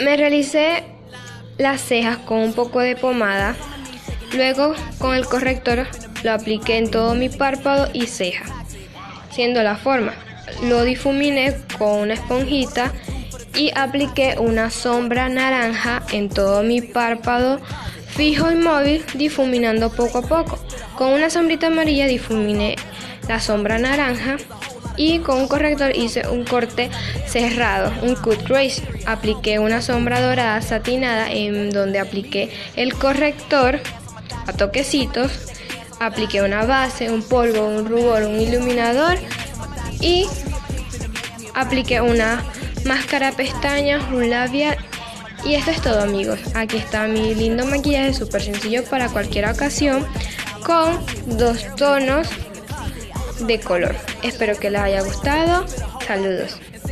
Me realicé las cejas con un poco de pomada. Luego con el corrector lo apliqué en todo mi párpado y ceja, siendo la forma. Lo difuminé con una esponjita y apliqué una sombra naranja en todo mi párpado fijo y móvil difuminando poco a poco. Con una sombrita amarilla difuminé la sombra naranja y con un corrector hice un corte cerrado, un cut crease. Apliqué una sombra dorada satinada en donde apliqué el corrector a toquecitos. Apliqué una base, un polvo, un rubor, un iluminador y apliqué una máscara pestañas, un labial y esto es todo amigos. Aquí está mi lindo maquillaje súper sencillo para cualquier ocasión con dos tonos de color. Espero que les haya gustado. Saludos.